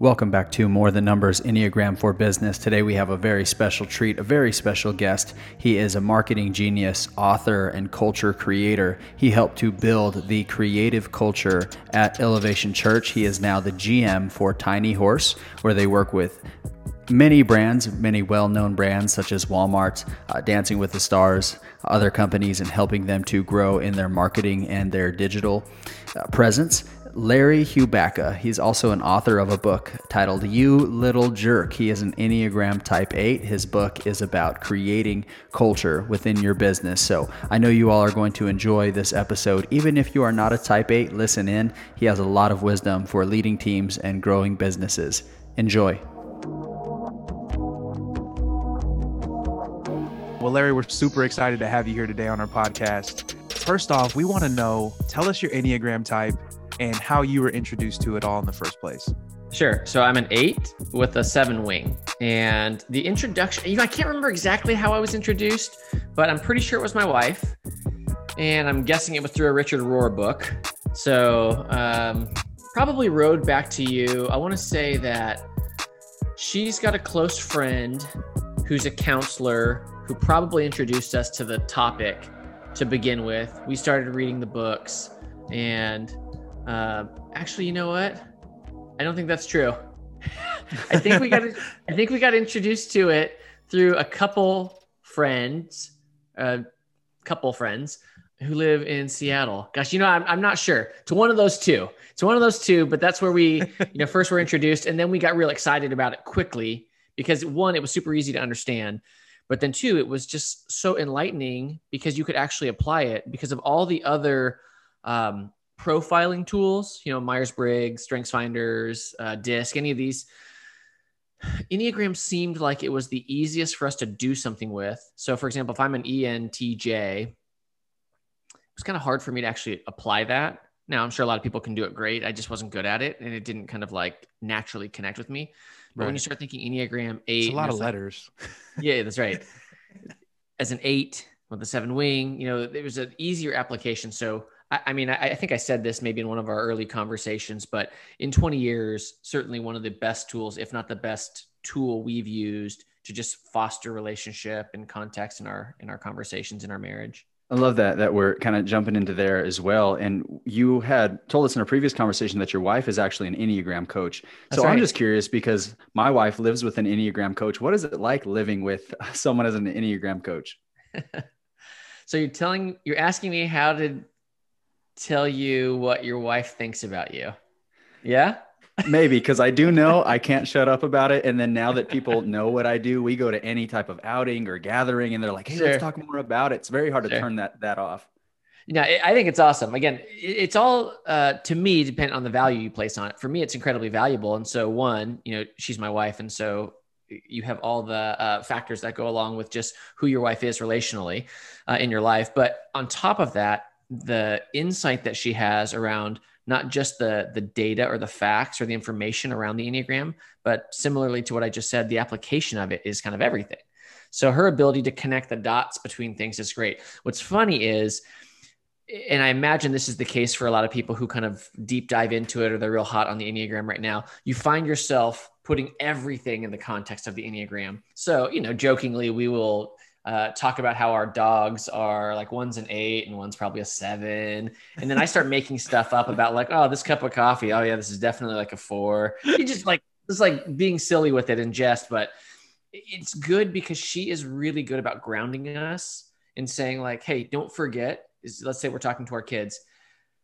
Welcome back to More Than Numbers Enneagram for Business. Today we have a very special treat, a very special guest. He is a marketing genius, author, and culture creator. He helped to build the creative culture at Elevation Church. He is now the GM for Tiny Horse, where they work with many brands, many well known brands such as Walmart, uh, Dancing with the Stars, other companies, and helping them to grow in their marketing and their digital uh, presence. Larry Hubatka. He's also an author of a book titled You Little Jerk. He is an Enneagram Type 8. His book is about creating culture within your business. So I know you all are going to enjoy this episode. Even if you are not a Type 8, listen in. He has a lot of wisdom for leading teams and growing businesses. Enjoy. Well, Larry, we're super excited to have you here today on our podcast. First off, we want to know tell us your Enneagram type and how you were introduced to it all in the first place. Sure. So I'm an eight with a seven wing. And the introduction, you know, I can't remember exactly how I was introduced, but I'm pretty sure it was my wife. And I'm guessing it was through a Richard Rohr book. So um, probably Road Back to You. I want to say that she's got a close friend who's a counselor who probably introduced us to the topic to begin with. We started reading the books and uh, actually, you know what? I don't think that's true. I think we got I think we got introduced to it through a couple friends, a uh, couple friends who live in Seattle. Gosh, you know, I'm, I'm not sure. To one of those two. To one of those two, but that's where we, you know, first were introduced, and then we got real excited about it quickly because one, it was super easy to understand, but then two, it was just so enlightening because you could actually apply it because of all the other um, profiling tools, you know, Myers Briggs, Strengths Finders, uh, DISC, any of these, Enneagram seemed like it was the easiest for us to do something with. So, for example, if I'm an ENTJ, it was kind of hard for me to actually apply that. Now, I'm sure a lot of people can do it great. I just wasn't good at it, and it didn't kind of like naturally connect with me. But right. when you start thinking Enneagram eight, it's a lot of letters. yeah, that's right. As an eight with a seven wing, you know, it was an easier application. So I, I mean, I, I, think I said this maybe in one of our early conversations, but in 20 years, certainly one of the best tools, if not the best tool we've used to just foster relationship and context in our in our conversations in our marriage. I love that that we're kind of jumping into there as well. And you had told us in a previous conversation that your wife is actually an Enneagram coach. That's so right. I'm just curious because my wife lives with an Enneagram coach. What is it like living with someone as an Enneagram coach? so you're telling you're asking me how did tell you what your wife thinks about you. Yeah? Maybe because I do know I can't shut up about it. And then now that people know what I do, we go to any type of outing or gathering and they're like, hey, sure. let's talk more about it. It's very hard sure. to turn that that off. Yeah, I think it's awesome. Again, it's all uh, to me depend on the value you place on it. For me, it's incredibly valuable. And so, one, you know, she's my wife, and so you have all the uh, factors that go along with just who your wife is relationally uh, in your life. But on top of that, the insight that she has around not just the the data or the facts or the information around the enneagram but similarly to what i just said the application of it is kind of everything. So her ability to connect the dots between things is great. What's funny is and i imagine this is the case for a lot of people who kind of deep dive into it or they're real hot on the enneagram right now you find yourself putting everything in the context of the enneagram. So you know jokingly we will uh, talk about how our dogs are like one's an eight and one's probably a seven. And then I start making stuff up about like, oh, this cup of coffee. Oh, yeah, this is definitely like a four. You just like, it's like being silly with it in jest, but it's good because she is really good about grounding us and saying, like, hey, don't forget, let's say we're talking to our kids.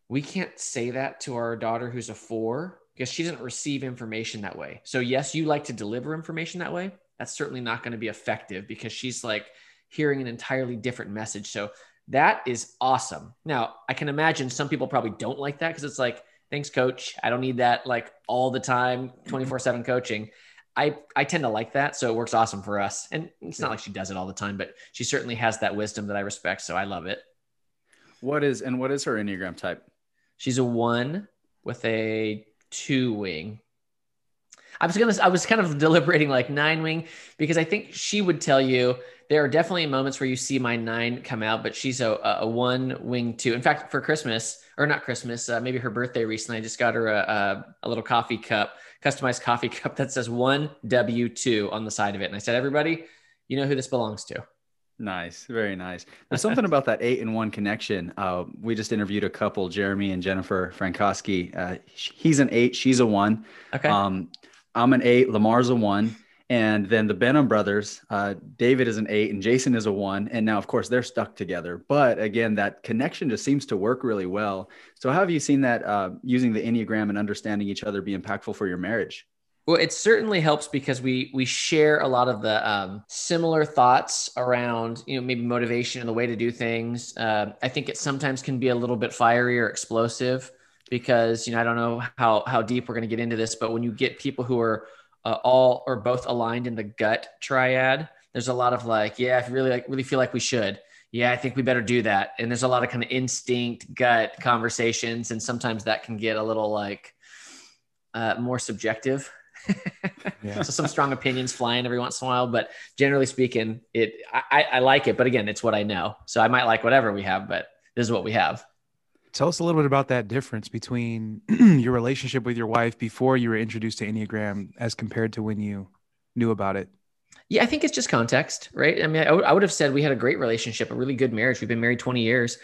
We can't say that to our daughter who's a four because she doesn't receive information that way. So, yes, you like to deliver information that way. That's certainly not going to be effective because she's like, hearing an entirely different message. So that is awesome. Now, I can imagine some people probably don't like that because it's like, thanks, coach. I don't need that like all the time, mm-hmm. 24 7 coaching. I, I tend to like that. So it works awesome for us. And it's not like she does it all the time, but she certainly has that wisdom that I respect. So I love it. What is, and what is her Enneagram type? She's a one with a two wing. I was gonna I was kind of deliberating like nine wing because I think she would tell you there are definitely moments where you see my nine come out, but she's a, a one wing two. In fact, for Christmas or not Christmas, uh, maybe her birthday recently, I just got her a, a, a little coffee cup, customized coffee cup that says one W two on the side of it. And I said, everybody, you know who this belongs to. Nice, very nice. There's something about that eight and one connection. Uh, we just interviewed a couple, Jeremy and Jennifer Frankowski. Uh, he's an eight, she's a one. Okay. Um, I'm an eight, Lamar's a one, and then the Benham brothers, uh, David is an eight, and Jason is a one. And now, of course, they're stuck together. But again, that connection just seems to work really well. So, how have you seen that uh, using the Enneagram and understanding each other be impactful for your marriage? Well, it certainly helps because we we share a lot of the um, similar thoughts around you know maybe motivation and the way to do things. Uh, I think it sometimes can be a little bit fiery or explosive because you know I don't know how how deep we're going to get into this, but when you get people who are uh, all or both aligned in the gut triad, there's a lot of like, yeah, I really like really feel like we should. Yeah, I think we better do that. And there's a lot of kind of instinct gut conversations, and sometimes that can get a little like uh, more subjective yeah. so some strong opinions flying every once in a while, but generally speaking, it I, I like it. But again, it's what I know. So I might like whatever we have, but this is what we have. Tell us a little bit about that difference between your relationship with your wife before you were introduced to Enneagram as compared to when you knew about it. Yeah, I think it's just context, right? I mean, I, w- I would have said we had a great relationship, a really good marriage. We've been married 20 years,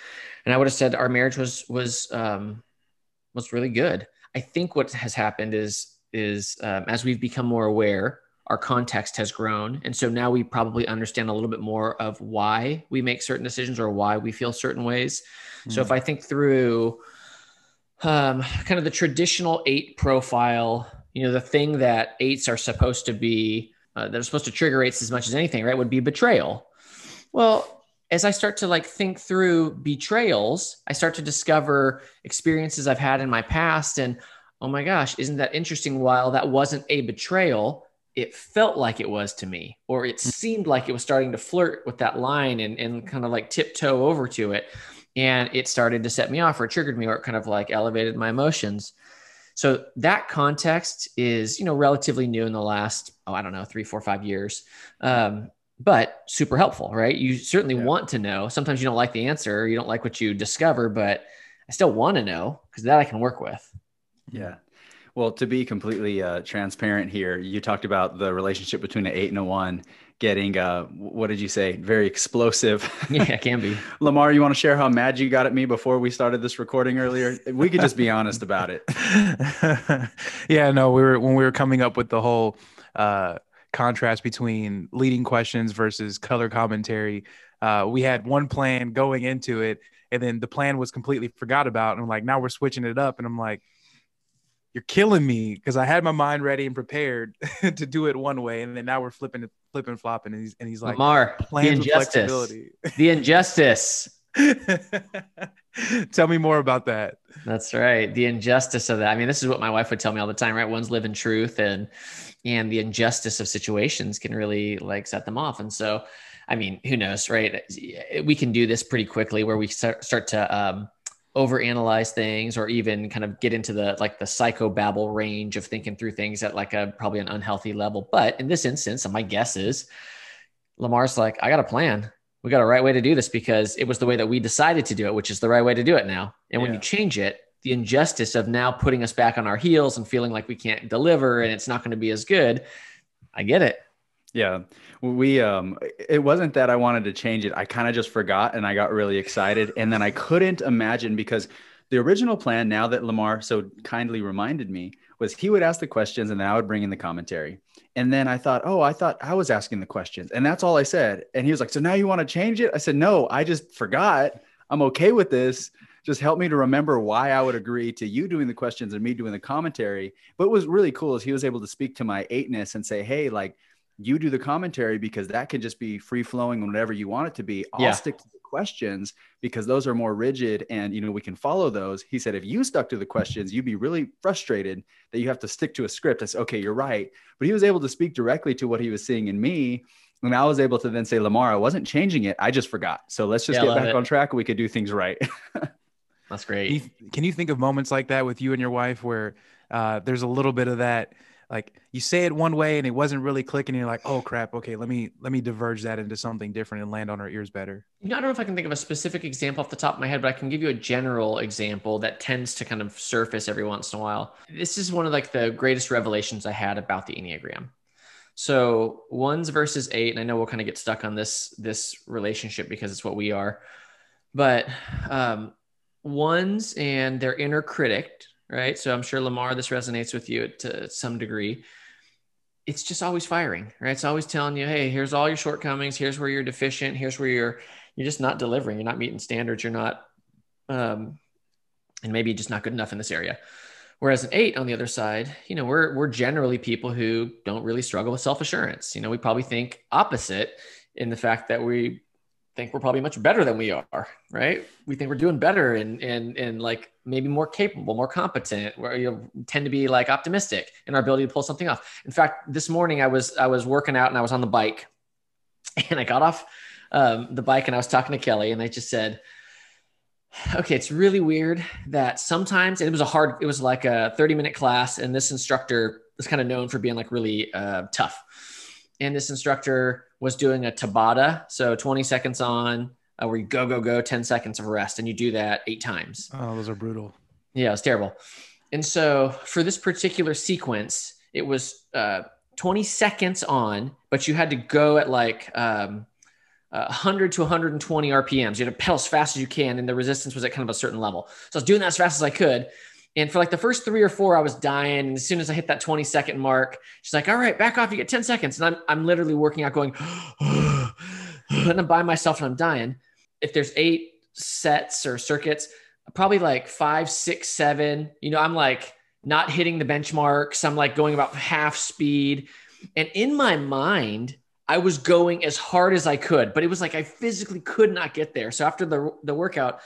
and I would have said our marriage was was um, was really good. I think what has happened is is um, as we've become more aware, our context has grown. And so now we probably understand a little bit more of why we make certain decisions or why we feel certain ways. Mm. So if hmm. I think through um, kind of the traditional eight profile, you know, the thing that eights are supposed to be, uh, that are supposed to trigger eights as much as anything, right, would be betrayal. Well, as I start to like think through betrayals, I start to discover experiences I've had in my past and oh my gosh, isn't that interesting? While that wasn't a betrayal, it felt like it was to me, or it mm. seemed like it was starting to flirt with that line and, and kind of like tiptoe over to it. And it started to set me off or triggered me or it kind of like elevated my emotions. So that context is, you know, relatively new in the last, oh, I don't know, three, four, five years. Um, but super helpful, right? You certainly yeah. want to know. Sometimes you don't like the answer, you don't like what you discover, but I still want to know because that I can work with. Yeah. Well, to be completely uh, transparent here, you talked about the relationship between an eight and a one getting, uh, what did you say? Very explosive. Yeah, it can be. Lamar, you want to share how mad you got at me before we started this recording earlier? We could just be honest about it. yeah, no, we were, when we were coming up with the whole uh, contrast between leading questions versus color commentary, uh, we had one plan going into it, and then the plan was completely forgot about. And I'm like, now we're switching it up. And I'm like, you're killing me because I had my mind ready and prepared to do it one way, and then now we're flipping, flipping, flopping, and he's and he's like, Lamar, the injustice, the injustice. tell me more about that. That's right, the injustice of that. I mean, this is what my wife would tell me all the time, right? One's living truth, and and the injustice of situations can really like set them off, and so. I mean, who knows, right? We can do this pretty quickly where we start, start to um, overanalyze things or even kind of get into the like the psychobabble range of thinking through things at like a probably an unhealthy level. But in this instance, my guess is Lamar's like, I got a plan. We got a right way to do this because it was the way that we decided to do it, which is the right way to do it now. And when you change it, the injustice of now putting us back on our heels and feeling like we can't deliver and it's not going to be as good. I get it. Yeah. We um it wasn't that I wanted to change it. I kind of just forgot and I got really excited and then I couldn't imagine because the original plan now that Lamar so kindly reminded me was he would ask the questions and then I would bring in the commentary. And then I thought, "Oh, I thought I was asking the questions." And that's all I said. And he was like, "So now you want to change it?" I said, "No, I just forgot. I'm okay with this." just help me to remember why I would agree to you doing the questions and me doing the commentary. But what was really cool is he was able to speak to my eightness and say, Hey, like you do the commentary because that can just be free flowing whenever you want it to be. I'll yeah. stick to the questions because those are more rigid and you know we can follow those. He said if you stuck to the questions, you'd be really frustrated that you have to stick to a script. I said, okay, you're right. But he was able to speak directly to what he was seeing in me. And I was able to then say, Lamar, I wasn't changing it. I just forgot. So let's just yeah, get back it. on track. We could do things right. That's great. Can you, can you think of moments like that with you and your wife where uh, there's a little bit of that like you say it one way and it wasn't really clicking. You're like, oh crap, okay, let me let me diverge that into something different and land on our ears better. You know, I don't know if I can think of a specific example off the top of my head, but I can give you a general example that tends to kind of surface every once in a while. This is one of like the greatest revelations I had about the Enneagram. So ones versus eight, and I know we'll kind of get stuck on this this relationship because it's what we are, but um, ones and their inner critic, right? So I'm sure Lamar, this resonates with you to some degree. It's just always firing, right? It's always telling you, hey, here's all your shortcomings. Here's where you're deficient. Here's where you're you're just not delivering. You're not meeting standards. You're not, um, and maybe just not good enough in this area. Whereas an eight on the other side, you know, we're we're generally people who don't really struggle with self assurance. You know, we probably think opposite in the fact that we think we're probably much better than we are, right? We think we're doing better and and and like maybe more capable, more competent. Where you tend to be like optimistic in our ability to pull something off. In fact, this morning I was I was working out and I was on the bike, and I got off um, the bike and I was talking to Kelly and I just said, okay, it's really weird that sometimes it was a hard. It was like a thirty minute class, and this instructor is kind of known for being like really uh, tough. And this instructor was doing a Tabata. So 20 seconds on, uh, where you go, go, go, 10 seconds of rest. And you do that eight times. Oh, those are brutal. Yeah, it's terrible. And so for this particular sequence, it was uh, 20 seconds on, but you had to go at like um, uh, 100 to 120 RPMs. You had to pedal as fast as you can, and the resistance was at kind of a certain level. So I was doing that as fast as I could. And for like the first three or four, I was dying. And as soon as I hit that 20 second mark, she's like, all right, back off. You get 10 seconds. And I'm, I'm literally working out going, and I'm by myself and I'm dying. If there's eight sets or circuits, probably like five, six, seven, you know, I'm like not hitting the benchmarks. I'm like going about half speed. And in my mind, I was going as hard as I could, but it was like I physically could not get there. So after the, the workout,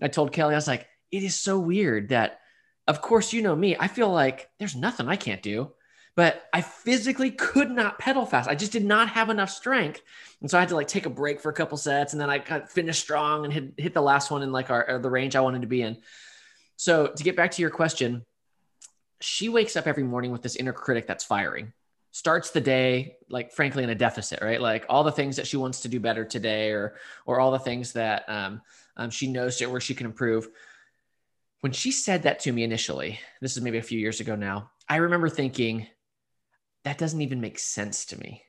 I told Kelly, I was like, it is so weird that of course, you know me, I feel like there's nothing I can't do, but I physically could not pedal fast. I just did not have enough strength. And so I had to like take a break for a couple sets and then I kind of finished strong and hit, hit the last one in like our, the range I wanted to be in. So to get back to your question, she wakes up every morning with this inner critic that's firing starts the day like frankly in a deficit right like all the things that she wants to do better today or or all the things that um, um, she knows where she can improve when she said that to me initially, this is maybe a few years ago now, I remember thinking, that doesn't even make sense to me.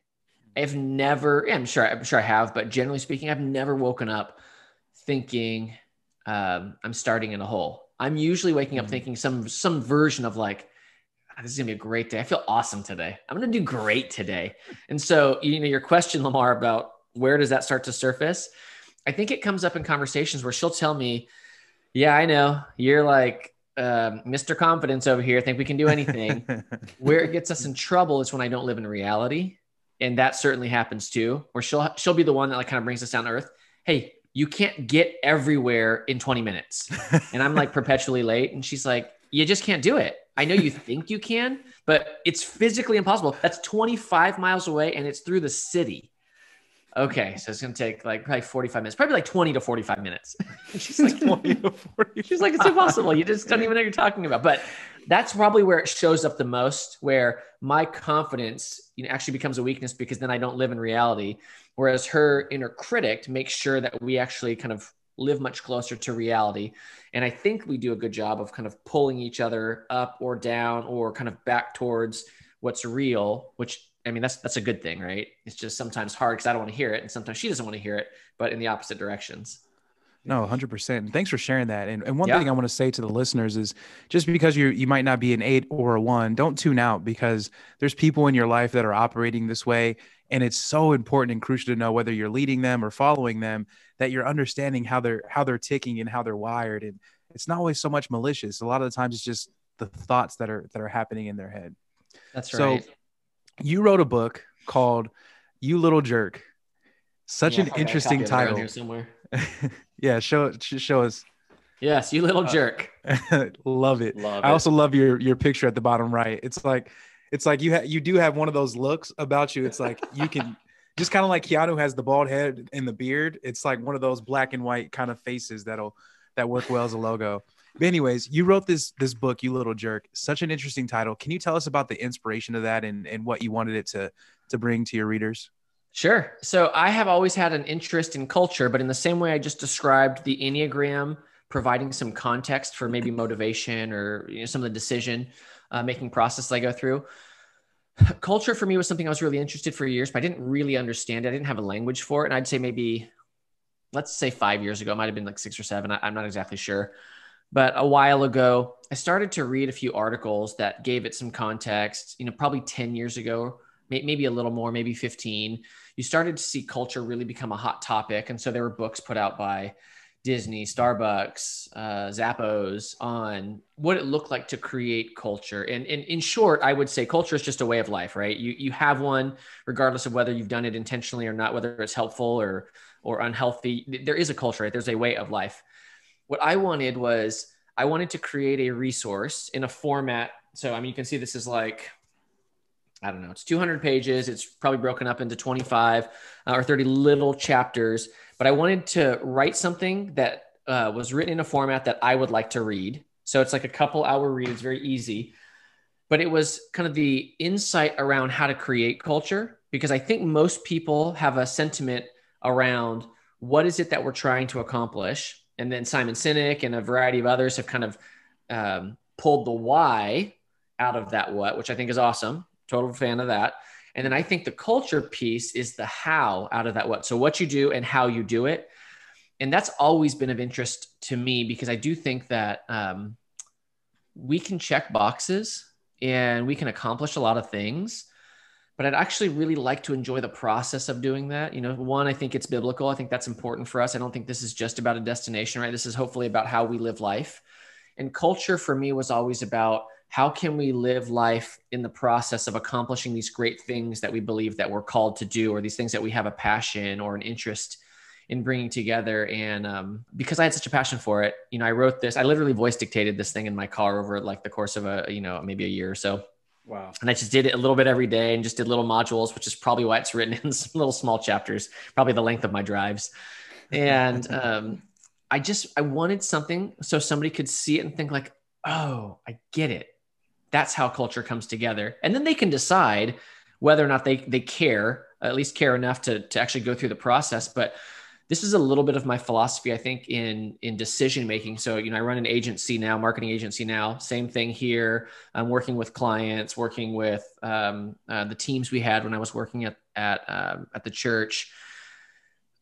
I've never, yeah, I'm sure, I'm sure I have, but generally speaking, I've never woken up thinking um, I'm starting in a hole. I'm usually waking up mm-hmm. thinking some some version of like, ah, this is gonna be a great day. I feel awesome today. I'm gonna do great today. And so, you know, your question, Lamar, about where does that start to surface? I think it comes up in conversations where she'll tell me, yeah, I know. You're like um, Mr. Confidence over here. Think we can do anything. Where it gets us in trouble is when I don't live in reality, and that certainly happens too. Where she'll she'll be the one that like kind of brings us down to earth. Hey, you can't get everywhere in 20 minutes, and I'm like perpetually late, and she's like, you just can't do it. I know you think you can, but it's physically impossible. That's 25 miles away, and it's through the city. Okay, so it's gonna take like probably 45 minutes, probably like 20 to 45 minutes. she's like 20 to 40. She's like, it's impossible. You just don't even know what you're talking about. But that's probably where it shows up the most, where my confidence you know, actually becomes a weakness because then I don't live in reality. Whereas her inner critic makes sure that we actually kind of live much closer to reality. And I think we do a good job of kind of pulling each other up or down or kind of back towards what's real, which I mean, that's that's a good thing, right? It's just sometimes hard because I don't want to hear it, and sometimes she doesn't want to hear it, but in the opposite directions. No, 100%. Thanks for sharing that. And, and one yeah. thing I want to say to the listeners is just because you you might not be an 8 or a 1, don't tune out because there's people in your life that are operating this way and it's so important and crucial to know whether you're leading them or following them that you're understanding how they're how they're ticking and how they're wired and it's not always so much malicious. A lot of the times it's just the thoughts that are that are happening in their head. That's right. So you wrote a book called You Little Jerk. Such yeah, an interesting title. somewhere. yeah, show show us. Yes, you little uh, jerk. love it. Love I it. also love your your picture at the bottom right. It's like it's like you ha- you do have one of those looks about you. It's like you can just kind of like Keanu has the bald head and the beard. It's like one of those black and white kind of faces that'll that work well as a logo. But anyways, you wrote this this book, You Little Jerk. Such an interesting title. Can you tell us about the inspiration of that and, and what you wanted it to to bring to your readers? Sure. So I have always had an interest in culture, but in the same way I just described the Enneagram providing some context for maybe motivation or you know, some of the decision uh, making process I go through. Culture for me was something I was really interested for years, but I didn't really understand it. I didn't have a language for it. And I'd say maybe, let's say five years ago, it might have been like six or seven. I, I'm not exactly sure. But a while ago, I started to read a few articles that gave it some context. You know, probably 10 years ago, maybe a little more, maybe 15, you started to see culture really become a hot topic. And so there were books put out by Disney, Starbucks, uh, Zappos on what it looked like to create culture. And, and in short, I would say culture is just a way of life, right? You, you have one regardless of whether you've done it intentionally or not, whether it's helpful or, or unhealthy. There is a culture, right? There's a way of life. What I wanted was I wanted to create a resource in a format. So, I mean, you can see this is like, I don't know, it's 200 pages. It's probably broken up into 25 uh, or 30 little chapters. But I wanted to write something that uh, was written in a format that I would like to read. So it's like a couple hour read. It's very easy. But it was kind of the insight around how to create culture because I think most people have a sentiment around what is it that we're trying to accomplish and then Simon Sinek and a variety of others have kind of um, pulled the why out of that what, which I think is awesome. Total fan of that. And then I think the culture piece is the how out of that what. So what you do and how you do it. And that's always been of interest to me because I do think that um, we can check boxes and we can accomplish a lot of things but I'd actually really like to enjoy the process of doing that. You know, one, I think it's biblical. I think that's important for us. I don't think this is just about a destination, right? This is hopefully about how we live life. And culture for me was always about how can we live life in the process of accomplishing these great things that we believe that we're called to do, or these things that we have a passion or an interest in bringing together. And um, because I had such a passion for it, you know, I wrote this. I literally voice dictated this thing in my car over like the course of a, you know, maybe a year or so Wow. And I just did it a little bit every day and just did little modules, which is probably why it's written in some little small chapters, probably the length of my drives. And um, I just, I wanted something so somebody could see it and think like, oh, I get it. That's how culture comes together. And then they can decide whether or not they, they care, at least care enough to, to actually go through the process. But this is a little bit of my philosophy, I think, in in decision making. So, you know, I run an agency now, marketing agency now. Same thing here. I'm working with clients, working with um, uh, the teams we had when I was working at at um, at the church.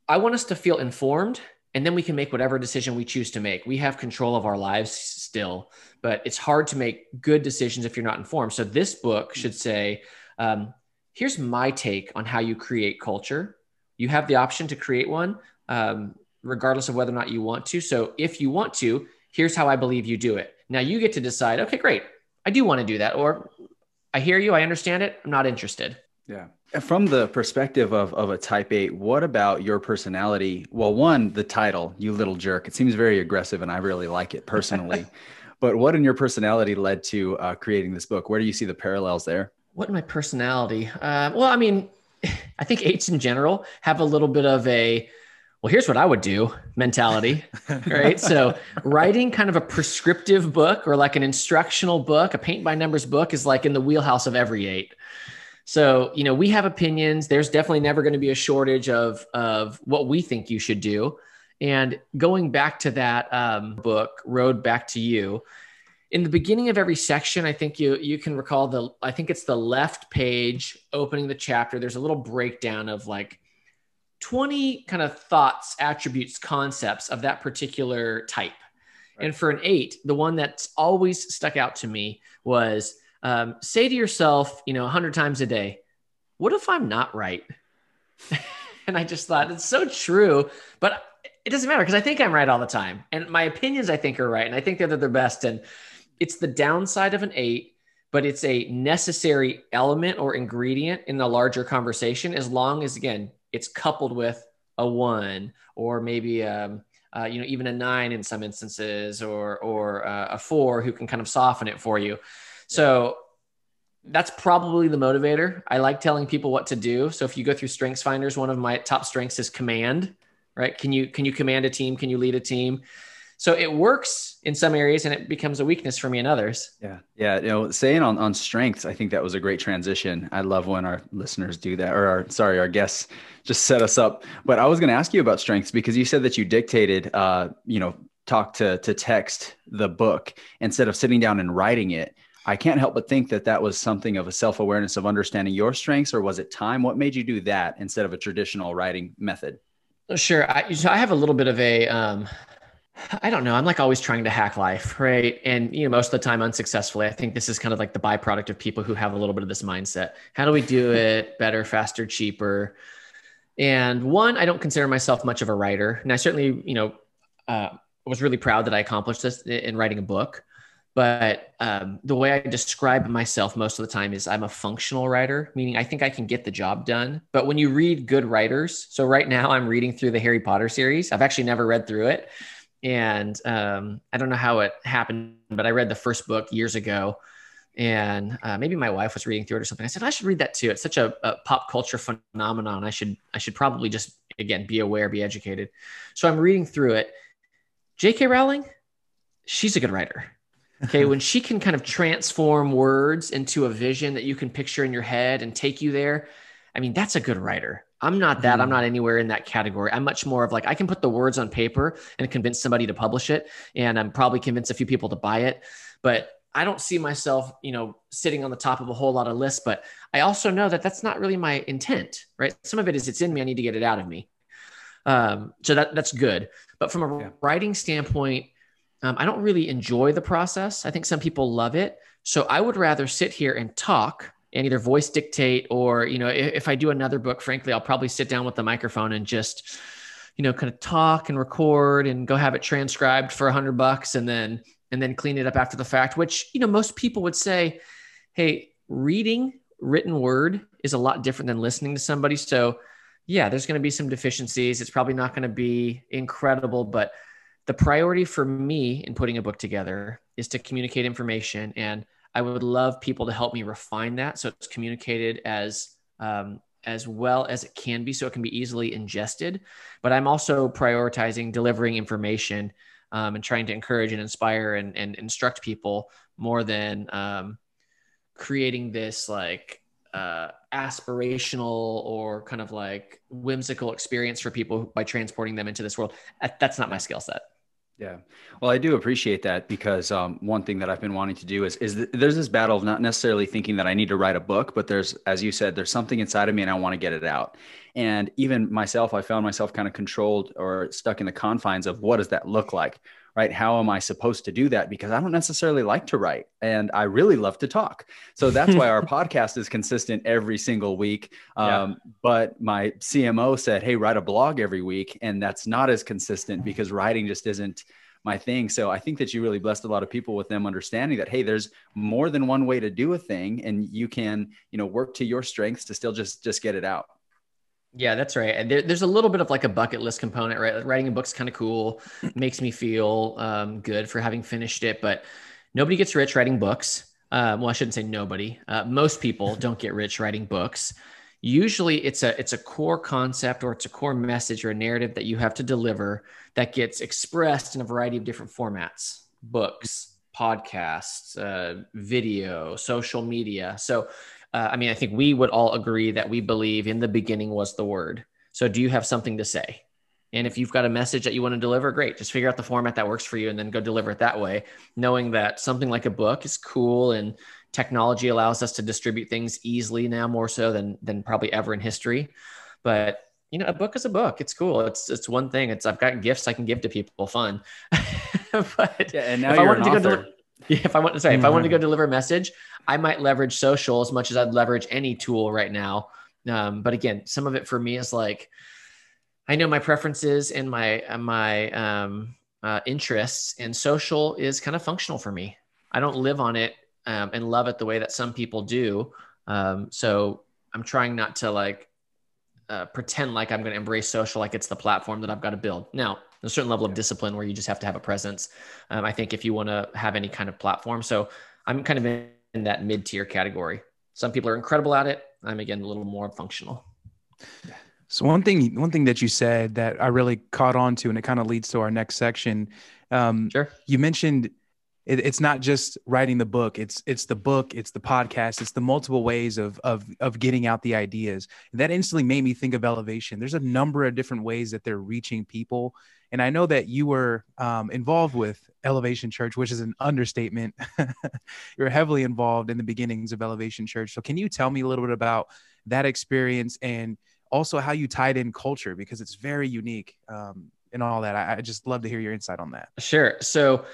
I want us to feel informed, and then we can make whatever decision we choose to make. We have control of our lives still, but it's hard to make good decisions if you're not informed. So, this book should say. Um, here's my take on how you create culture. You have the option to create one um, regardless of whether or not you want to. So if you want to, here's how I believe you do it. Now you get to decide, okay, great. I do want to do that. Or I hear you. I understand it. I'm not interested. Yeah. From the perspective of, of a type eight, what about your personality? Well, one, the title, You Little Jerk, it seems very aggressive and I really like it personally. but what in your personality led to uh, creating this book? Where do you see the parallels there? What in my personality? Uh, well, I mean, I think eights in general have a little bit of a well, here's what I would do mentality, right? so, writing kind of a prescriptive book or like an instructional book, a paint by numbers book is like in the wheelhouse of every eight. So, you know, we have opinions. There's definitely never going to be a shortage of, of what we think you should do. And going back to that um, book, Road Back to You, in the beginning of every section, I think you you can recall the I think it's the left page opening the chapter. There's a little breakdown of like 20 kind of thoughts, attributes, concepts of that particular type. Right. And for an eight, the one that's always stuck out to me was um, say to yourself, you know, 100 times a day, what if I'm not right? and I just thought it's so true, but it doesn't matter because I think I'm right all the time. And my opinions, I think, are right. And I think that they're the best. And it's the downside of an eight, but it's a necessary element or ingredient in the larger conversation as long as, again, it's coupled with a one or maybe um, uh, you know even a nine in some instances or or uh, a four who can kind of soften it for you. So that's probably the motivator. I like telling people what to do. So if you go through strengths finders one of my top strengths is command right? Can you can you command a team? Can you lead a team So it works in some areas and it becomes a weakness for me in others. Yeah. Yeah. You know, saying on, on strengths, I think that was a great transition. I love when our listeners do that or our, sorry, our guests just set us up. But I was going to ask you about strengths because you said that you dictated, uh, you know, talk to, to text the book instead of sitting down and writing it. I can't help but think that that was something of a self awareness of understanding your strengths, or was it time? What made you do that instead of a traditional writing method? Sure. I, so I have a little bit of a, um, I don't know. I'm like always trying to hack life, right? And you know, most of the time unsuccessfully. I think this is kind of like the byproduct of people who have a little bit of this mindset. How do we do it better, faster, cheaper? And one, I don't consider myself much of a writer, and I certainly, you know, uh, was really proud that I accomplished this in writing a book. But um, the way I describe myself most of the time is I'm a functional writer, meaning I think I can get the job done. But when you read good writers, so right now I'm reading through the Harry Potter series. I've actually never read through it and um, I don't know how it happened, but I read the first book years ago, and uh, maybe my wife was reading through it or something. I said I should read that too. It's such a, a, pop culture phenomenon. I should I should probably just again be aware, be educated. So I'm reading through it. J.K. Rowling, she's a good writer. Okay, when she can kind of transform words into a vision that you can picture in your head and take you there, I mean that's a good writer. I'm not that. Mm. I'm not anywhere in that category. I'm much more of like I can put the words on paper and convince somebody to publish it, and I'm probably convince a few people to buy it. But I don't see myself, you know, sitting on the top of a whole lot of lists. But I also know that that's not really my intent, right? Some of it is it's in me. I need to get it out of me. Um, so that that's good. But from a yeah. writing standpoint, um, I don't really enjoy the process. I think some people love it. So I would rather sit here and talk and either voice dictate or you know if, if, i do another book frankly i'll probably sit down with the microphone and just you know kind of talk and record and go have it transcribed for a hundred bucks and then and then clean it up after the fact which you know most people would say hey reading written word is a lot different than listening to somebody. So yeah there's going to be some deficiencies. It's probably not going to be incredible but the priority for me in putting a book together is to communicate information and I would love people to help me refine that so it's communicated as um, as well as it can be, so it can be easily ingested. But I'm also prioritizing delivering information um, and trying to encourage and inspire and, and instruct people more than um, creating this like uh, aspirational or kind of like whimsical experience for people by transporting them into this world. That's not my skill set. Yeah. Well, I do appreciate that because um, one thing that I've been wanting to do is is th- there's this battle of not necessarily thinking that I need to write a book, but there's, as you said, there's something inside of me and I want to get it out. And even myself, I found myself kind of controlled or stuck in the confines of what does that look like, right? How am I supposed to do that? Because I don't necessarily like to write and I really love to talk. So that's why our podcast is consistent every single week. Um, yeah. But my CMO said, hey, write a blog every week. And that's not as consistent because writing just isn't my thing. So I think that you really blessed a lot of people with them understanding that, hey, there's more than one way to do a thing and you can, you know, work to your strengths to still just, just get it out. Yeah, that's right. And there, there's a little bit of like a bucket list component, right? Writing a book's kind of cool, makes me feel um, good for having finished it. But nobody gets rich writing books. Uh, well, I shouldn't say nobody. Uh, most people don't get rich writing books. Usually, it's a it's a core concept or it's a core message or a narrative that you have to deliver that gets expressed in a variety of different formats: books, podcasts, uh, video, social media. So uh, I mean, I think we would all agree that we believe in the beginning was the word. So, do you have something to say? And if you've got a message that you want to deliver, great. Just figure out the format that works for you and then go deliver it that way, knowing that something like a book is cool and technology allows us to distribute things easily now more so than than probably ever in history. But you know, a book is a book. It's cool. It's it's one thing. It's I've got gifts I can give to people. Fun. but yeah, and now you're an author. Yeah, if I want, sorry, mm-hmm. if I wanted to go mm-hmm. deliver a message, I might leverage social as much as I'd leverage any tool right now. Um, but again, some of it for me is like, I know my preferences and my uh, my um, uh, interests, and social is kind of functional for me. I don't live on it um, and love it the way that some people do. Um, so I'm trying not to like uh, pretend like I'm going to embrace social like it's the platform that I've got to build. Now, a certain level of discipline where you just have to have a presence. Um, I think if you want to have any kind of platform. So I'm kind of in, in that mid tier category. Some people are incredible at it. I'm again a little more functional. So one thing, one thing that you said that I really caught on to, and it kind of leads to our next section. Um, Sure. You mentioned it, it's not just writing the book it's it's the book it's the podcast it's the multiple ways of of of getting out the ideas and that instantly made me think of elevation there's a number of different ways that they're reaching people and i know that you were um, involved with elevation church which is an understatement. You're heavily involved in the beginnings of elevation church. So can you tell me a little bit about that experience and also how you tied in culture? Because it's very unique um, and all that. I, I just love to hear your insight on that. Sure. So,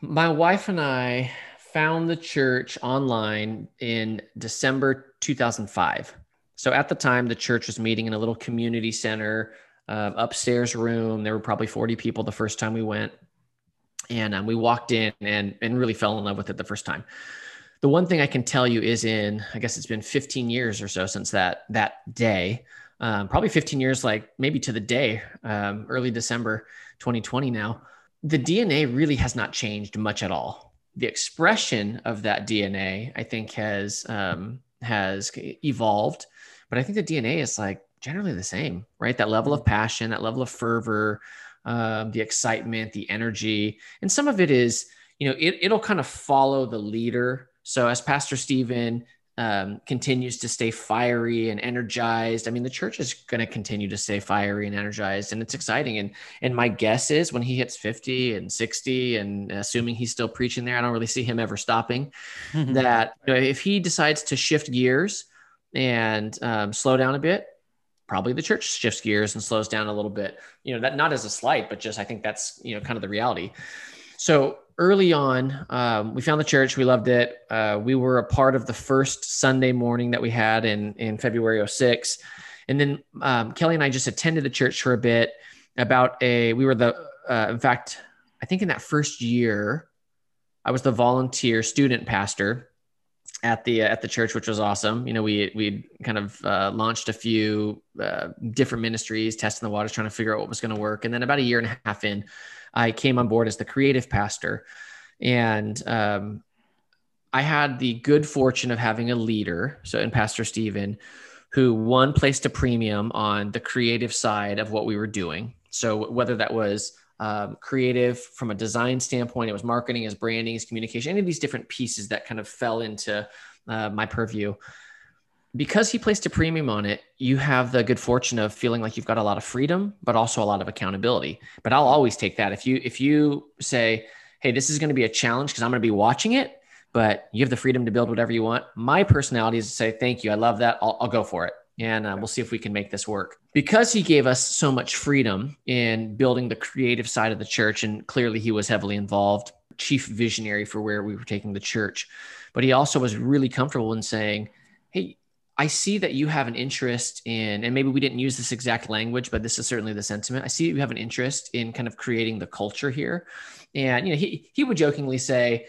my wife and I found the church online in December 2005. So at the time, the church was meeting in a little community center, uh, upstairs room. There were probably 40 people the first time we went. And um, we walked in and, and really fell in love with it the first time. The one thing I can tell you is in, I guess it's been 15 years or so since that, that day, um, probably 15 years, like maybe to the day, um, early December 2020 now the DNA really has not changed much at all. The expression of that DNA, I think, has um, has evolved, but I think the DNA is like generally the same, right? That level of passion, that level of fervor, um, the excitement, the energy, and some of it is, you know, it, it'll kind of follow the leader. So as Pastor Steven um, continues to stay fiery and energized. I mean, the church is going to continue to stay fiery and energized, and it's exciting. And and my guess is when he hits fifty and sixty, and assuming he's still preaching there, I don't really see him ever stopping. that you know, if he decides to shift gears and um, slow down a bit, probably the church shifts gears and slows down a little bit. You know, that not as a slight, but just I think that's you know kind of the reality. So early on, um, we found the church. We loved it. Uh, we were a part of the first Sunday morning that we had in, in February 06. And then um, Kelly and I just attended the church for a bit about a, we were the, uh, in fact, I think in that first year, I was the volunteer student pastor at the at the church, which was awesome. You know, we we kind of uh, launched a few uh, different ministries, testing the waters, trying to figure out what was going to work. And then about a year and a half in, I came on board as the creative pastor, and um, I had the good fortune of having a leader, so in Pastor Steven, who one placed a premium on the creative side of what we were doing. So whether that was um, creative from a design standpoint, it was marketing, as branding, as communication, any of these different pieces that kind of fell into uh, my purview because he placed a premium on it, you have the good fortune of feeling like you've got a lot of freedom, but also a lot of accountability. But I'll always take that. If you if you say, "Hey, this is going to be a challenge because I'm going to be watching it," but you have the freedom to build whatever you want. My personality is to say, "Thank you, I love that. I'll, I'll go for it." And uh, we'll see if we can make this work. Because he gave us so much freedom in building the creative side of the church, and clearly he was heavily involved, chief visionary for where we were taking the church. But he also was really comfortable in saying, Hey, I see that you have an interest in, and maybe we didn't use this exact language, but this is certainly the sentiment. I see you have an interest in kind of creating the culture here. And, you know, he, he would jokingly say,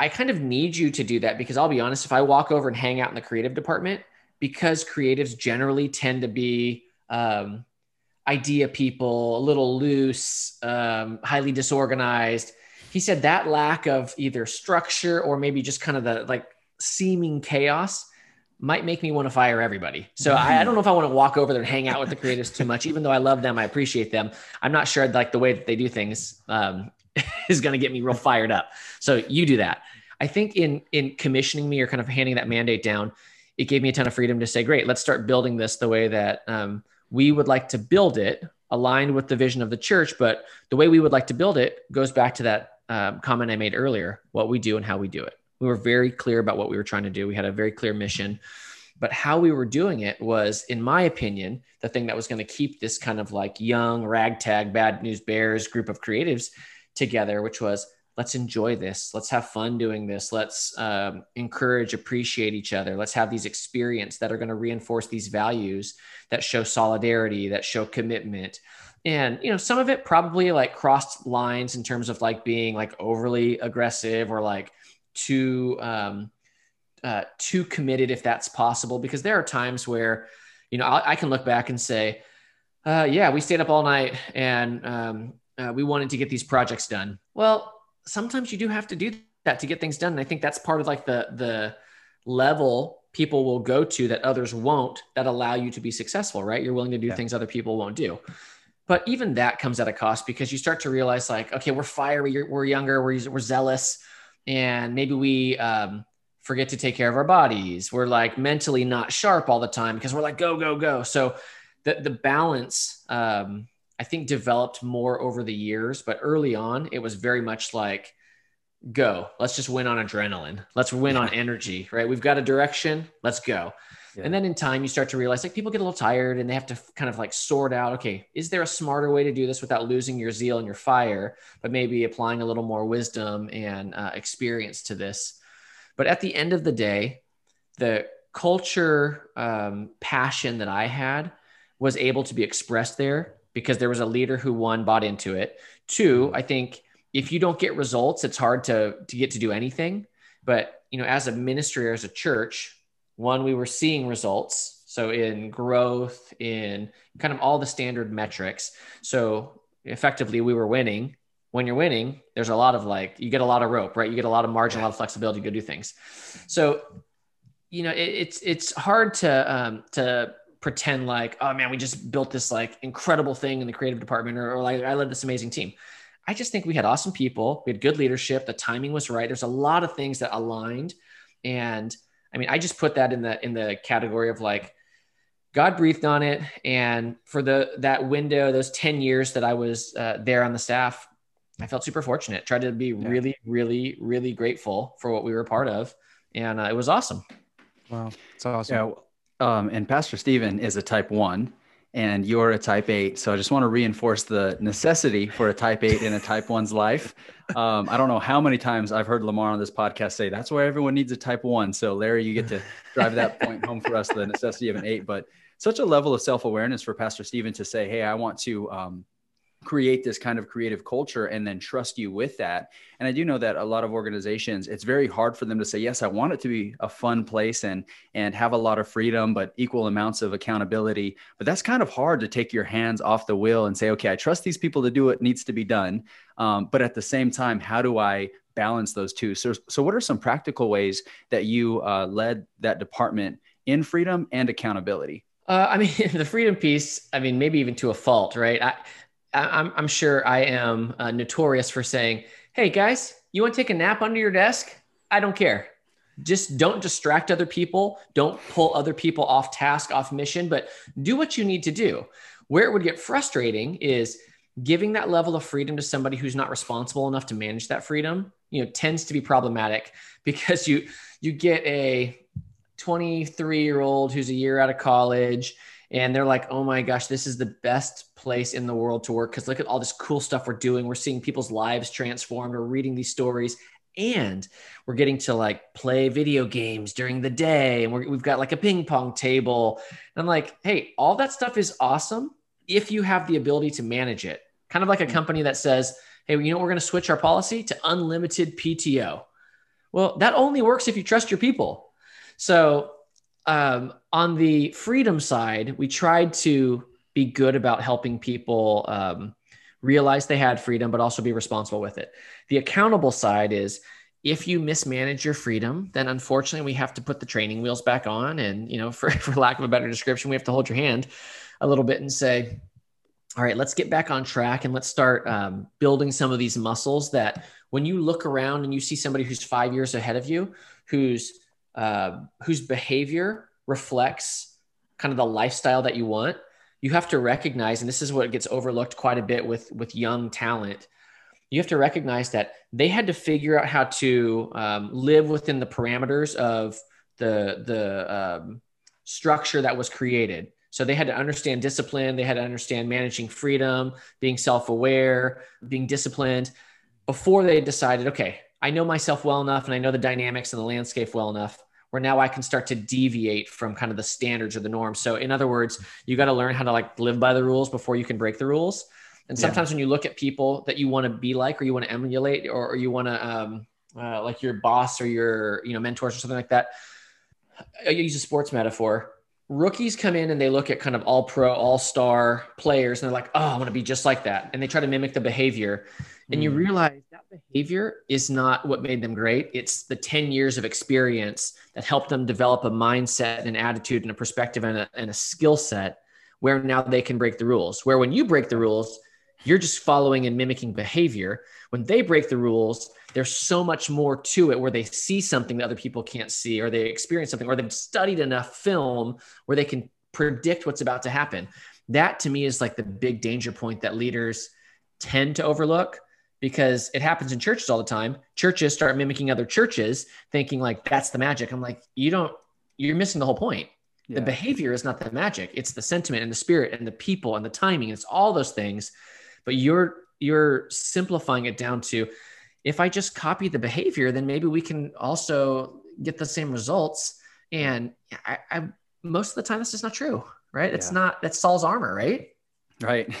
I kind of need you to do that because I'll be honest, if I walk over and hang out in the creative department, because creatives generally tend to be um, idea people, a little loose, um, highly disorganized. He said that lack of either structure or maybe just kind of the like seeming chaos might make me want to fire everybody. So I, I, don't know if I want to walk over there and hang out with the creatives too much, even though I love them, I appreciate them. I'm not sure like the way that they do things um, is going to get me real fired up. So you do that. I think in in commissioning me or kind of handing that mandate down, it gave me a ton of freedom to say, great, let's start building this the way that um, we would like to build it, aligned with the vision of the church. But the way we would like to build it goes back to that um, comment I made earlier: what we do and how we do it. We were very clear about what we were trying to do. We had a very clear mission. But how we were doing it was, in my opinion, the thing that was going to keep this kind of like young, ragtag, bad news bears group of creatives together, which was let's enjoy this. Let's have fun doing this. Let's um, encourage, appreciate each other. Let's have these experiences that are going to reinforce these values that show solidarity, that show commitment. And, you know, some of it probably like crossed lines in terms of like being like overly aggressive or like, too um, uh, too committed if that's possible because there are times where you know I, I can look back and say uh, yeah we stayed up all night and um, uh, we wanted to get these projects done well sometimes you do have to do that to get things done and i think that's part of like the the level people will go to that others won't that allow you to be successful, right? You're willing to do Yeah. things other people won't do. But even that comes at a cost because you start to realize, like, okay, we're fiery, we're younger, we're, we're zealous, and maybe we um, forget to take care of our bodies. We're like mentally not sharp all the time because we're like, go, go, go. So the, the balance, um, I think, developed more over the years. But early on, it was very much like, go, let's just win on adrenaline. Let's win on energy, right? We've got a direction, let's go. Yeah. And then in time, you start to realize like people get a little tired and they have to kind of like sort out okay, is there a smarter way to do this without losing your zeal and your fire, but maybe applying a little more wisdom and uh, experience to this? But at the end of the day, the culture um, passion that I had was able to be expressed there because there was a leader who one bought into it. Two, I think if you don't get results, it's hard to to get to do anything. But you know, as a ministry or as a church, one we were seeing results. So in growth, in kind of all the standard metrics. So effectively, we were winning. When you're winning, there's a lot of like you get a lot of rope, right? You get a lot of margin, a lot of flexibility to go do things. So you know, it, it's it's hard to um, to pretend like, oh man, we just built this like incredible thing in the creative department, or, or like I led this amazing team. I just think we had awesome people. We had good leadership. The timing was right. There's a lot of things that aligned, and I mean, I just put that in the in the category of like God breathed on it, and for the that window, those ten years that I was uh, there on the staff, I felt super fortunate. Tried to be really, really, really grateful for what we were a part of, and uh, it was awesome. Wow, it's awesome. Yeah. Um, and Pastor Steven is a type one, and you're a type eight. So I just want to reinforce the necessity for a type eight in a type one's life. Um, I don't know how many times I've heard Lamar on this podcast say that's why everyone needs a type one. So Larry, you get to drive that point home for us, the necessity of an eight. But such a level of self awareness for Pastor Steven to say, "Hey, I want to." Um, create this kind of creative culture and then trust you with that. And I do know that a lot of organizations, it's very hard for them to say, yes, I want it to be a fun place and and have a lot of freedom, but equal amounts of accountability. But that's kind of hard to take your hands off the wheel and say, okay, I trust these people to do what needs to be done. Um, but at the same time, how do I balance those two? So, so what are some practical ways that you uh, led that department in freedom and accountability? Uh, I mean, the freedom piece. I mean, maybe even to a fault, right? I, I'm, I'm sure I am uh, notorious for saying, "Hey guys, you want to take a nap under your desk? I don't care. Just don't distract other people. Don't pull other people off task, off mission, but do what you need to do." Where it would get frustrating is giving that level of freedom to somebody who's not responsible enough to manage that freedom. You know, tends to be problematic because you you get a 23 year old who's a year out of college and they're like, oh my gosh, this is the best place in the world to work because look at all this cool stuff we're doing. We're seeing people's lives transformed. We're reading these stories, and we're getting to like play video games during the day, and we have got like a ping pong table. And I'm like, hey, all that stuff is awesome if you have the ability to manage it. Kind of like a mm-hmm. company that says, hey, you know, we're going to switch our policy to unlimited PTO. Well, that only works if you trust your people. So um, on the freedom side, we tried to be good about helping people um, realize they had freedom, but also be responsible with it. The accountable side is if you mismanage your freedom, then unfortunately we have to put the training wheels back on. And, you know, for, for lack of a better description, we have to hold your hand a little bit and say, all right, let's get back on track and let's start um, building some of these muscles that when you look around and you see somebody who's five years ahead of you, who's uh, whose behavior reflects kind of the lifestyle that you want you have to recognize and this is what gets overlooked quite a bit with with young talent you have to recognize that they had to figure out how to um, live within the parameters of the the um, structure that was created. So they had to understand discipline they had to understand managing freedom being self-aware being disciplined before they decided okay i know myself well enough and i know the dynamics and the landscape well enough where now I can start to deviate from kind of the standards or the norms. So in other words, you got to learn how to like live by the rules before you can break the rules. And sometimes yeah. when you look at people that you want to be like, or you want to emulate, or, or you want to um, uh, like your boss or your you know mentors or something like that, I use a sports metaphor. rookies come in and they look at kind of all pro, all star players and they're like, oh, I want to be just like that. And they try to mimic the behavior. And mm. you realize behavior is not what made them great. It's the 10 years of experience that helped them develop a mindset and an attitude and a perspective and a, and a skill set where now they can break the rules. Where when you break the rules, you're just following and mimicking behavior. When they break the rules, there's so much more to it where they see something that other people can't see, or they experience something, or they've studied enough film where they can predict what's about to happen. That to me is like the big danger point that leaders tend to overlook because it happens in churches all the time. Churches start mimicking other churches, thinking like that's the magic. I'm like, you don't, you're missing the whole point. Yeah. The behavior is not the magic, it's the sentiment and the spirit and the people and the timing. It's all those things but you're you're simplifying it down to if I just copy the behavior, then maybe we can also get the same results. And I, I most of the time that's just not true, right? It's yeah. not that's Saul's armor, right? Right.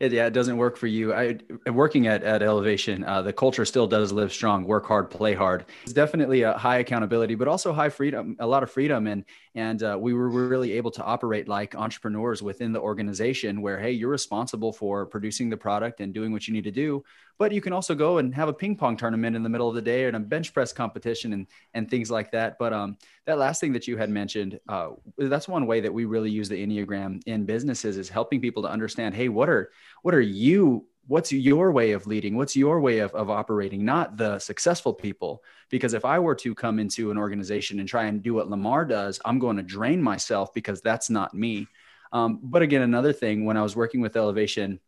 It, yeah, it doesn't work for you. I working at at Elevation, uh, the culture still does live strong. Work hard, play hard. It's definitely a high accountability, but also high freedom, a lot of freedom, and and uh, we were really able to operate like entrepreneurs within the organization, where hey, you're responsible for producing the product and doing what you need to do, but you can also go and have a ping pong tournament in the middle of the day and a bench press competition and and things like that. But um, that last thing that you had mentioned, uh, that's one way that we really use the enneagram in businesses is helping people to understand, hey, what are what are you what's your way of leading? What's your way of, of operating? Not the successful people. Because if i were to come into an organization and try and do what lamar does i'm going to drain myself because that's not me. Um, but again another thing when i was working with elevation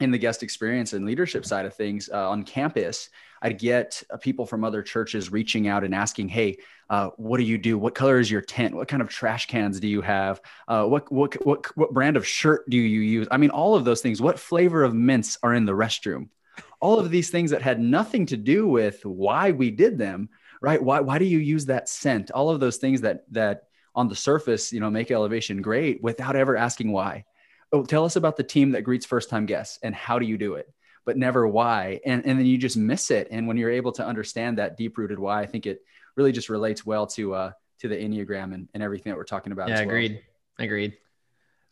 in the guest experience and leadership side of things uh, on campus i'd get uh, people from other churches reaching out and asking hey uh, what do you do? What color is your tent? What kind of trash cans do you have? Uh, what, what what what brand of shirt do you use? I mean all of those things. What flavor of mints are in the restroom? All of these things that had nothing to do with why we did them right? Why, why do you use that scent? All of those things that that on the surface you know make elevation great without ever asking why oh, tell us about the team that greets first time guests and how do you do it? But never why. And, and then you just miss it. And when you're able to understand that deep rooted why, I think it really just relates well to, uh, to the Enneagram and, and everything that we're talking about. Yeah, agreed. Well. Agreed.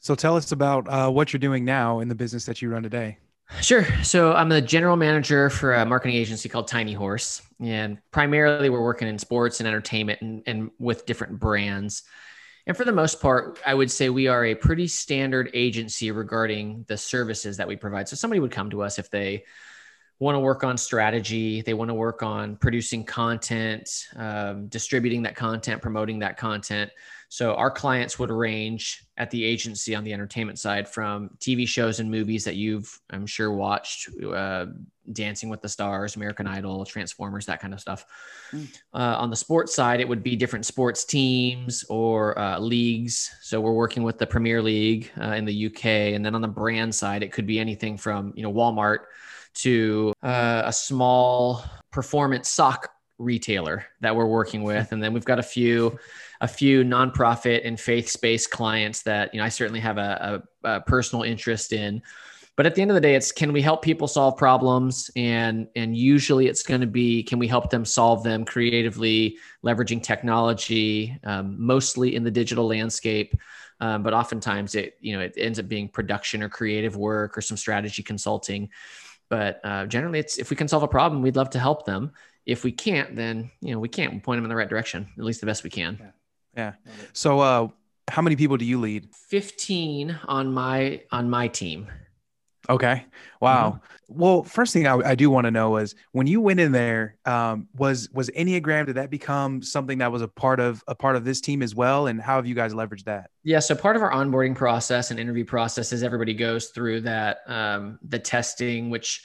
So tell us about uh, what you're doing now in the business that you run today. Sure. So I'm the general manager for a marketing agency called Tiny Horse, and primarily we're working in sports and entertainment and, and with different brands. And for the most part, I would say we are a pretty standard agency regarding the services that we provide. So somebody would come to us if they want to work on strategy, they want to work on producing content, um, distributing that content, promoting that content. So our clients would range at the agency on the entertainment side from TV shows and movies that you've, I'm sure, watched, uh, Dancing with the Stars, American Idol, Transformers, that kind of stuff. Mm. Uh, on the sports side, it would be different sports teams or uh, leagues. So we're working with the Premier League uh, in the UK, and then on the brand side, it could be anything from you know Walmart to uh, a small performance sock retailer that we're working with, and then we've got a few a few nonprofit and faith-based clients that you know I certainly have a, a, a, personal interest in. But at the end of the day, it's can we help people solve problems, and and usually it's going to be can we help them solve them creatively, leveraging technology, um, mostly in the digital landscape. Um, but oftentimes it you know it ends up being production or creative work or some strategy consulting. But uh, generally, it's if we can solve a problem, we'd love to help them. If we can't, then you know we can't. We point them in the right direction, at least the best we can. Yeah. Yeah. So, uh, how many people do you lead? 15 on my on my team. Okay. Wow. Mm-hmm. Well, first thing I, I do want to know is when you went in there, um, was was Enneagram did that become something that was a part of a part of this team as well? And how have you guys leveraged that? Yeah. So part of our onboarding process and interview process is everybody goes through that um, the testing, which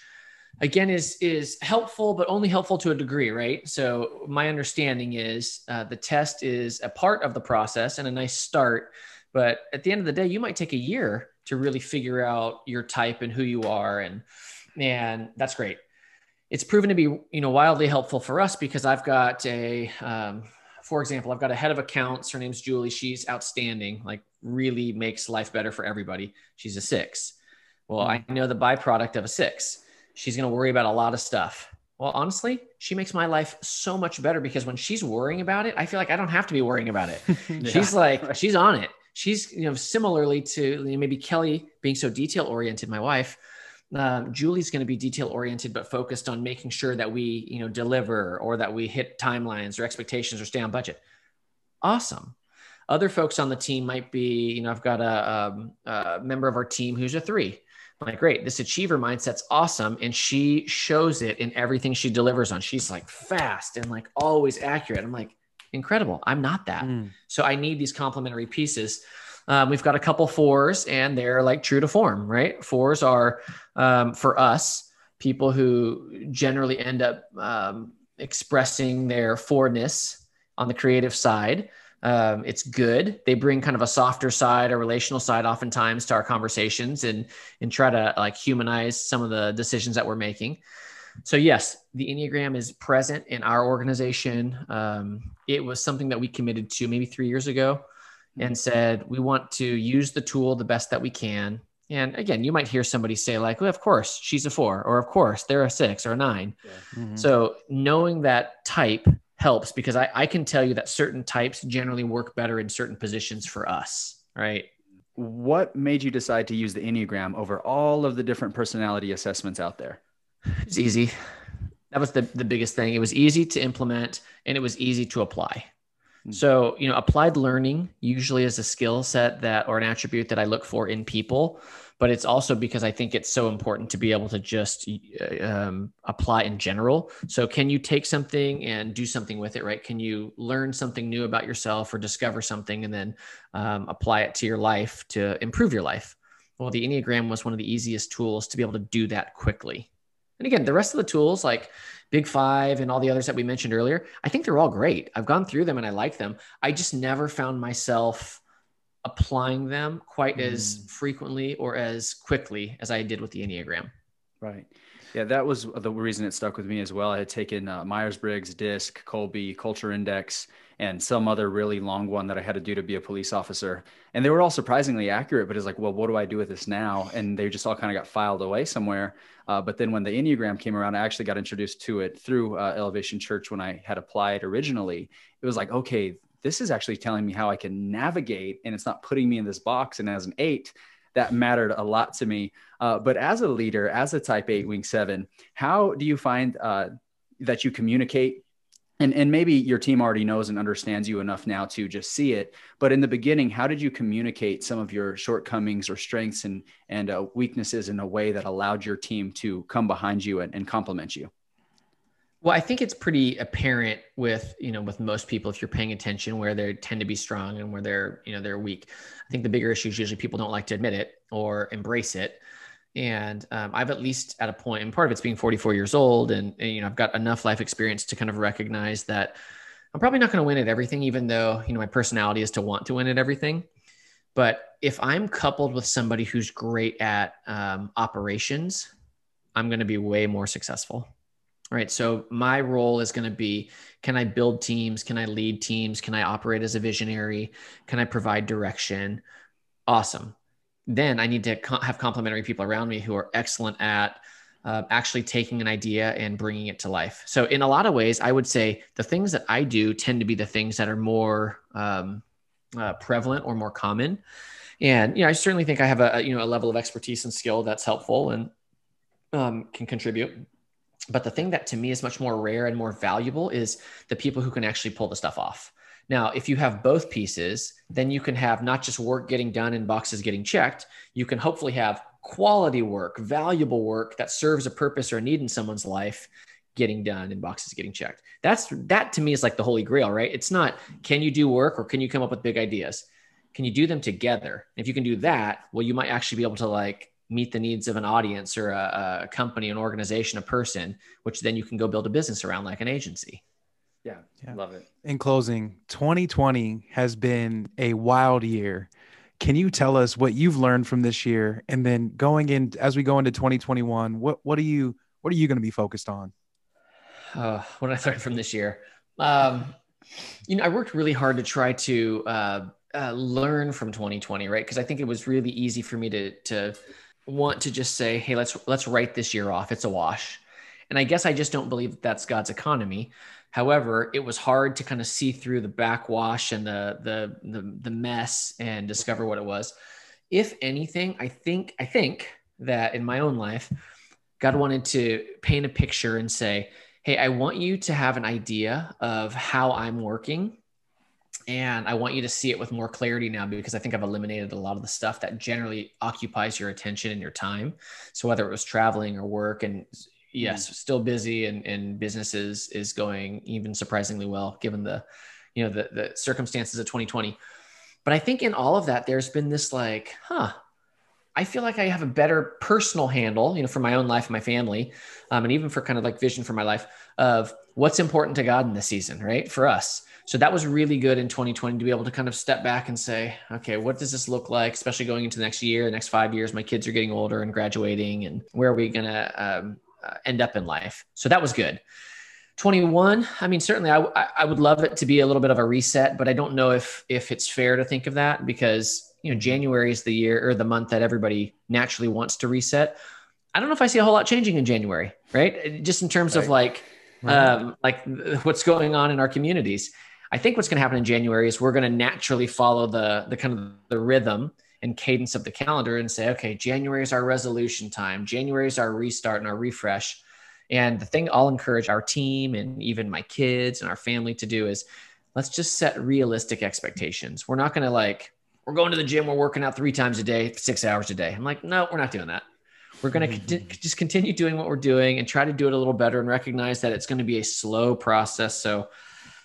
again is is helpful but only helpful to a degree right so my understanding is uh, the test is a part of the process and a nice start but at the end of the day you might take a year to really figure out your type and who you are and and that's great it's proven to be you know wildly helpful for us because i've got a um, for example i've got a head of accounts her name's julie she's outstanding like really makes life better for everybody she's a six well i know the byproduct of a six she's going to worry about a lot of stuff. Well, honestly, she makes my life so much better because when she's worrying about it, I feel like I don't have to be worrying about it. yeah. She's like, she's on it. She's you know similarly to maybe Kelly being so detail oriented, my wife. Um, Julie's going to be detail oriented, but focused on making sure that we, you know, deliver or that we hit timelines or expectations or stay on budget. Awesome. Other folks on the team might be, you know, I've got a, a, um, a member of our team who's a three. I'm like, great, this achiever mindset's awesome. And she shows it in everything she delivers on. She's like fast and like always accurate. I'm like, incredible. I'm not that. Mm. So I need these complementary pieces. Um, we've got a couple fours and they're like true to form, right? Fours are um, for us, people who generally end up um, expressing their fourness on the creative side. Um, it's good. They bring kind of a softer side, a relational side, oftentimes to our conversations, and and try to like humanize some of the decisions that we're making. So yes, the Enneagram is present in our organization. Um, it was something that we committed to maybe three years ago, and said we want to use the tool the best that we can. And again, you might hear somebody say like, "Well, of course she's a four, or of course they're a six or a 9 yeah. mm-hmm. So knowing that type helps because I, I can tell you that certain types generally work better in certain positions for us, right? What made you decide to use the Enneagram over all of the different personality assessments out there? It's easy. That was the, the biggest thing. It was easy to implement and it was easy to apply. Hmm. So, you know, applied learning usually is a skill set that or an attribute that I look for in people but it's also because I think it's so important to be able to just um, apply in general. So, can you take something and do something with it, right? Can you learn something new about yourself or discover something and then um, apply it to your life to improve your life? Well, the Enneagram was one of the easiest tools to be able to do that quickly. And again, the rest of the tools like Big Five and all the others that we mentioned earlier, I think they're all great. I've gone through them and I like them. I just never found myself applying them quite mm. as frequently or as quickly as I did with the Enneagram. Right. Yeah, that was the reason it stuck with me as well. I had taken uh, Myers Briggs, DISC, Kolbe, Culture Index, and some other really long one that I had to do to be a police officer. And they were all surprisingly accurate, but it's like, well, what do I do with this now? And they just all kind of got filed away somewhere. Uh, but then when the Enneagram came around, I actually got introduced to it through uh, Elevation Church when I had applied originally. It was like, okay, this is actually telling me how I can navigate and it's not putting me in this box. And as an eight, that mattered a lot to me. Uh, but as a leader, as a type eight wing seven, how do you find uh, that you communicate? And, and maybe your team already knows and understands you enough now to just see it. But in the beginning, how did you communicate some of your shortcomings or strengths and, and uh, weaknesses in a way that allowed your team to come behind you and, and compliment you? Well, I think it's pretty apparent with you know with most people if you're paying attention where they tend to be strong and where they're you know they're weak. I think the bigger issue is usually people don't like to admit it or embrace it. And um, I've at least at a point, and part of it's being 44 years old, and, and you know I've got enough life experience to kind of recognize that I'm probably not going to win at everything, even though you know my personality is to want to win at everything. But if I'm coupled with somebody who's great at um, operations, I'm going to be way more successful right? So my role is going to be can I build teams? Can I lead teams? Can I operate as a visionary? Can I provide direction? Awesome. Then I need to co- have complementary people around me who are excellent at uh, actually taking an idea and bringing it to life. So, in a lot of ways, I would say the things that I do tend to be the things that are more um, uh, prevalent or more common. And you know, I certainly think I have a you know a level of expertise and skill that's helpful and um, can contribute but the thing that to me is much more rare and more valuable is the people who can actually pull the stuff off. Now, if you have both pieces, then you can have not just work getting done and boxes getting checked. You can hopefully have quality work, valuable work that serves a purpose or a need in someone's life getting done and boxes getting checked. That's that to me is like the holy grail, right? It's not can you do work or can you come up with big ideas? Can you do them together? If you can do that, well, you might actually be able to like meet the needs of an audience or a, a, company, an organization, a person, which then you can go build a business around like an agency. Yeah, yeah, love it. In closing, 2020 has been a wild year. Can you tell us what you've learned from this year, and then going in as we go into 2021, what what are you what are you going to be focused on? Uh, what I learned from this year, um, you know, I worked really hard to try to uh, uh, learn from 2020, right? Because I think it was really easy for me to to want to just say, "Hey, let's let's write this year off. It's a wash." And I guess I just don't believe that that's God's economy. However, it was hard to kind of see through the backwash and the, the the the mess and discover what it was. If anything, I think I think that in my own life, God wanted to paint a picture and say, "Hey, I want you to have an idea of how I'm working." And I want you to see it with more clarity now because I think I've eliminated a lot of the stuff that generally occupies your attention and your time. So whether it was traveling or work and yes, still busy and, and business is, is going even surprisingly well, given the, you know, the, the circumstances of 2020. But I think in all of that, there's been this like, huh, I feel like I have a better personal handle, you know, for my own life and my family, um, and even for kind of like vision for my life of what's important to God in this season, right? For us. So that was really good in 2020 to be able to kind of step back and say, okay, what does this look like, especially going into the next year, the next five years? My kids are getting older and graduating, and where are we going to um, uh, end up in life. So that was good. 21 i mean certainly I, I would love it to be a little bit of a reset but i don't know if if it's fair to think of that because you know january is the year or the month that everybody naturally wants to reset i don't know if i see a whole lot changing in january right just in terms right. of like right. um like what's going on in our communities i think what's going to happen in january is we're going to naturally follow the the kind of the rhythm and cadence of the calendar and say, okay, January is our resolution time. January is our restart and our refresh. And the thing I'll encourage our team and even my kids and our family to do is let's just set realistic expectations. We're not going to like, we're going to the gym, we're working out three times a day, six hours a day. I'm like, no, we're not doing that. We're going to mm-hmm. just continue doing what we're doing and try to do it a little better and recognize that it's going to be a slow process. So,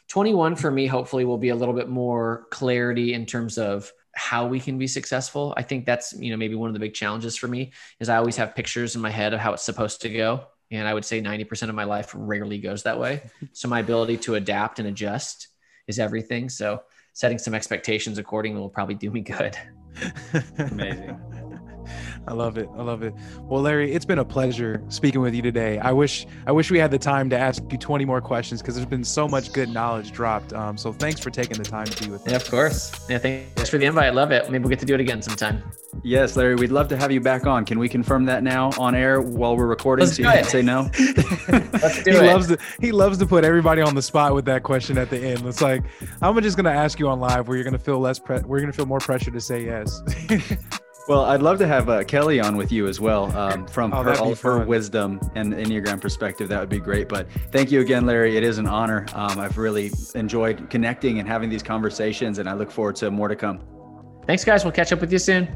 21 for me, hopefully, will be a little bit more clarity in terms of how we can be successful. I think that's, you know, maybe one of the big challenges for me is I always have pictures in my head of how it's supposed to go. And I would say 90% of my life rarely goes that way. So my ability to adapt and adjust is everything. So setting some expectations accordingly will probably do me good. Amazing. I love it. I love it. Well, Larry, it's been a pleasure speaking with you today. I wish I wish we had the time to ask you 20 more questions because there's been so much good knowledge dropped. Um, so thanks for taking the time to be with me. Yeah, of course. Yeah, thanks for the invite. I love it. Maybe we'll get to do it again sometime. Yes, Larry, we'd love to have you back on. Can we confirm that now on air while we're recording? Let's so you can say no. Let's do he it. Loves to, he loves to put everybody on the spot with that question at the end. It's like I'm just gonna ask you on live where you're gonna feel less. Pre- we're gonna feel more pressure to say yes. Well, I'd love to have uh, Kelly on with you as well. Um, from oh, her, all her wisdom and Enneagram perspective, that would be great. But thank you again, Larry. It is an honor. Um, I've really enjoyed connecting and having these conversations, and I look forward to more to come. Thanks, guys. We'll catch up with you soon.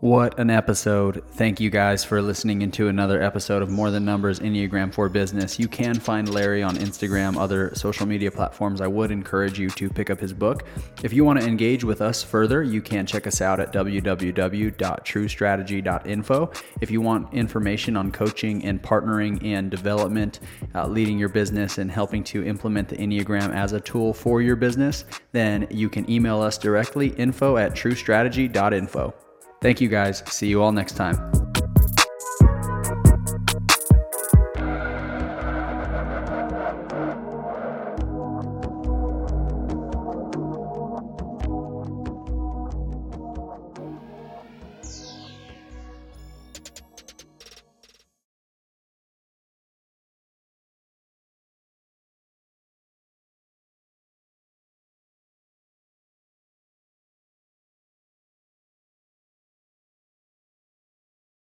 What an episode. Thank you guys for listening into another episode of More Than Numbers Enneagram for Business. You can find Larry on Instagram, other social media platforms. I would encourage you to pick up his book. If you want to engage with us further, you can check us out at www.truestrategy.info. If you want information on coaching and partnering and development, uh, leading your business, and helping to implement the Enneagram as a tool for your business, then you can email us directly info at truestrategy.info. Thank you guys. See you all next time.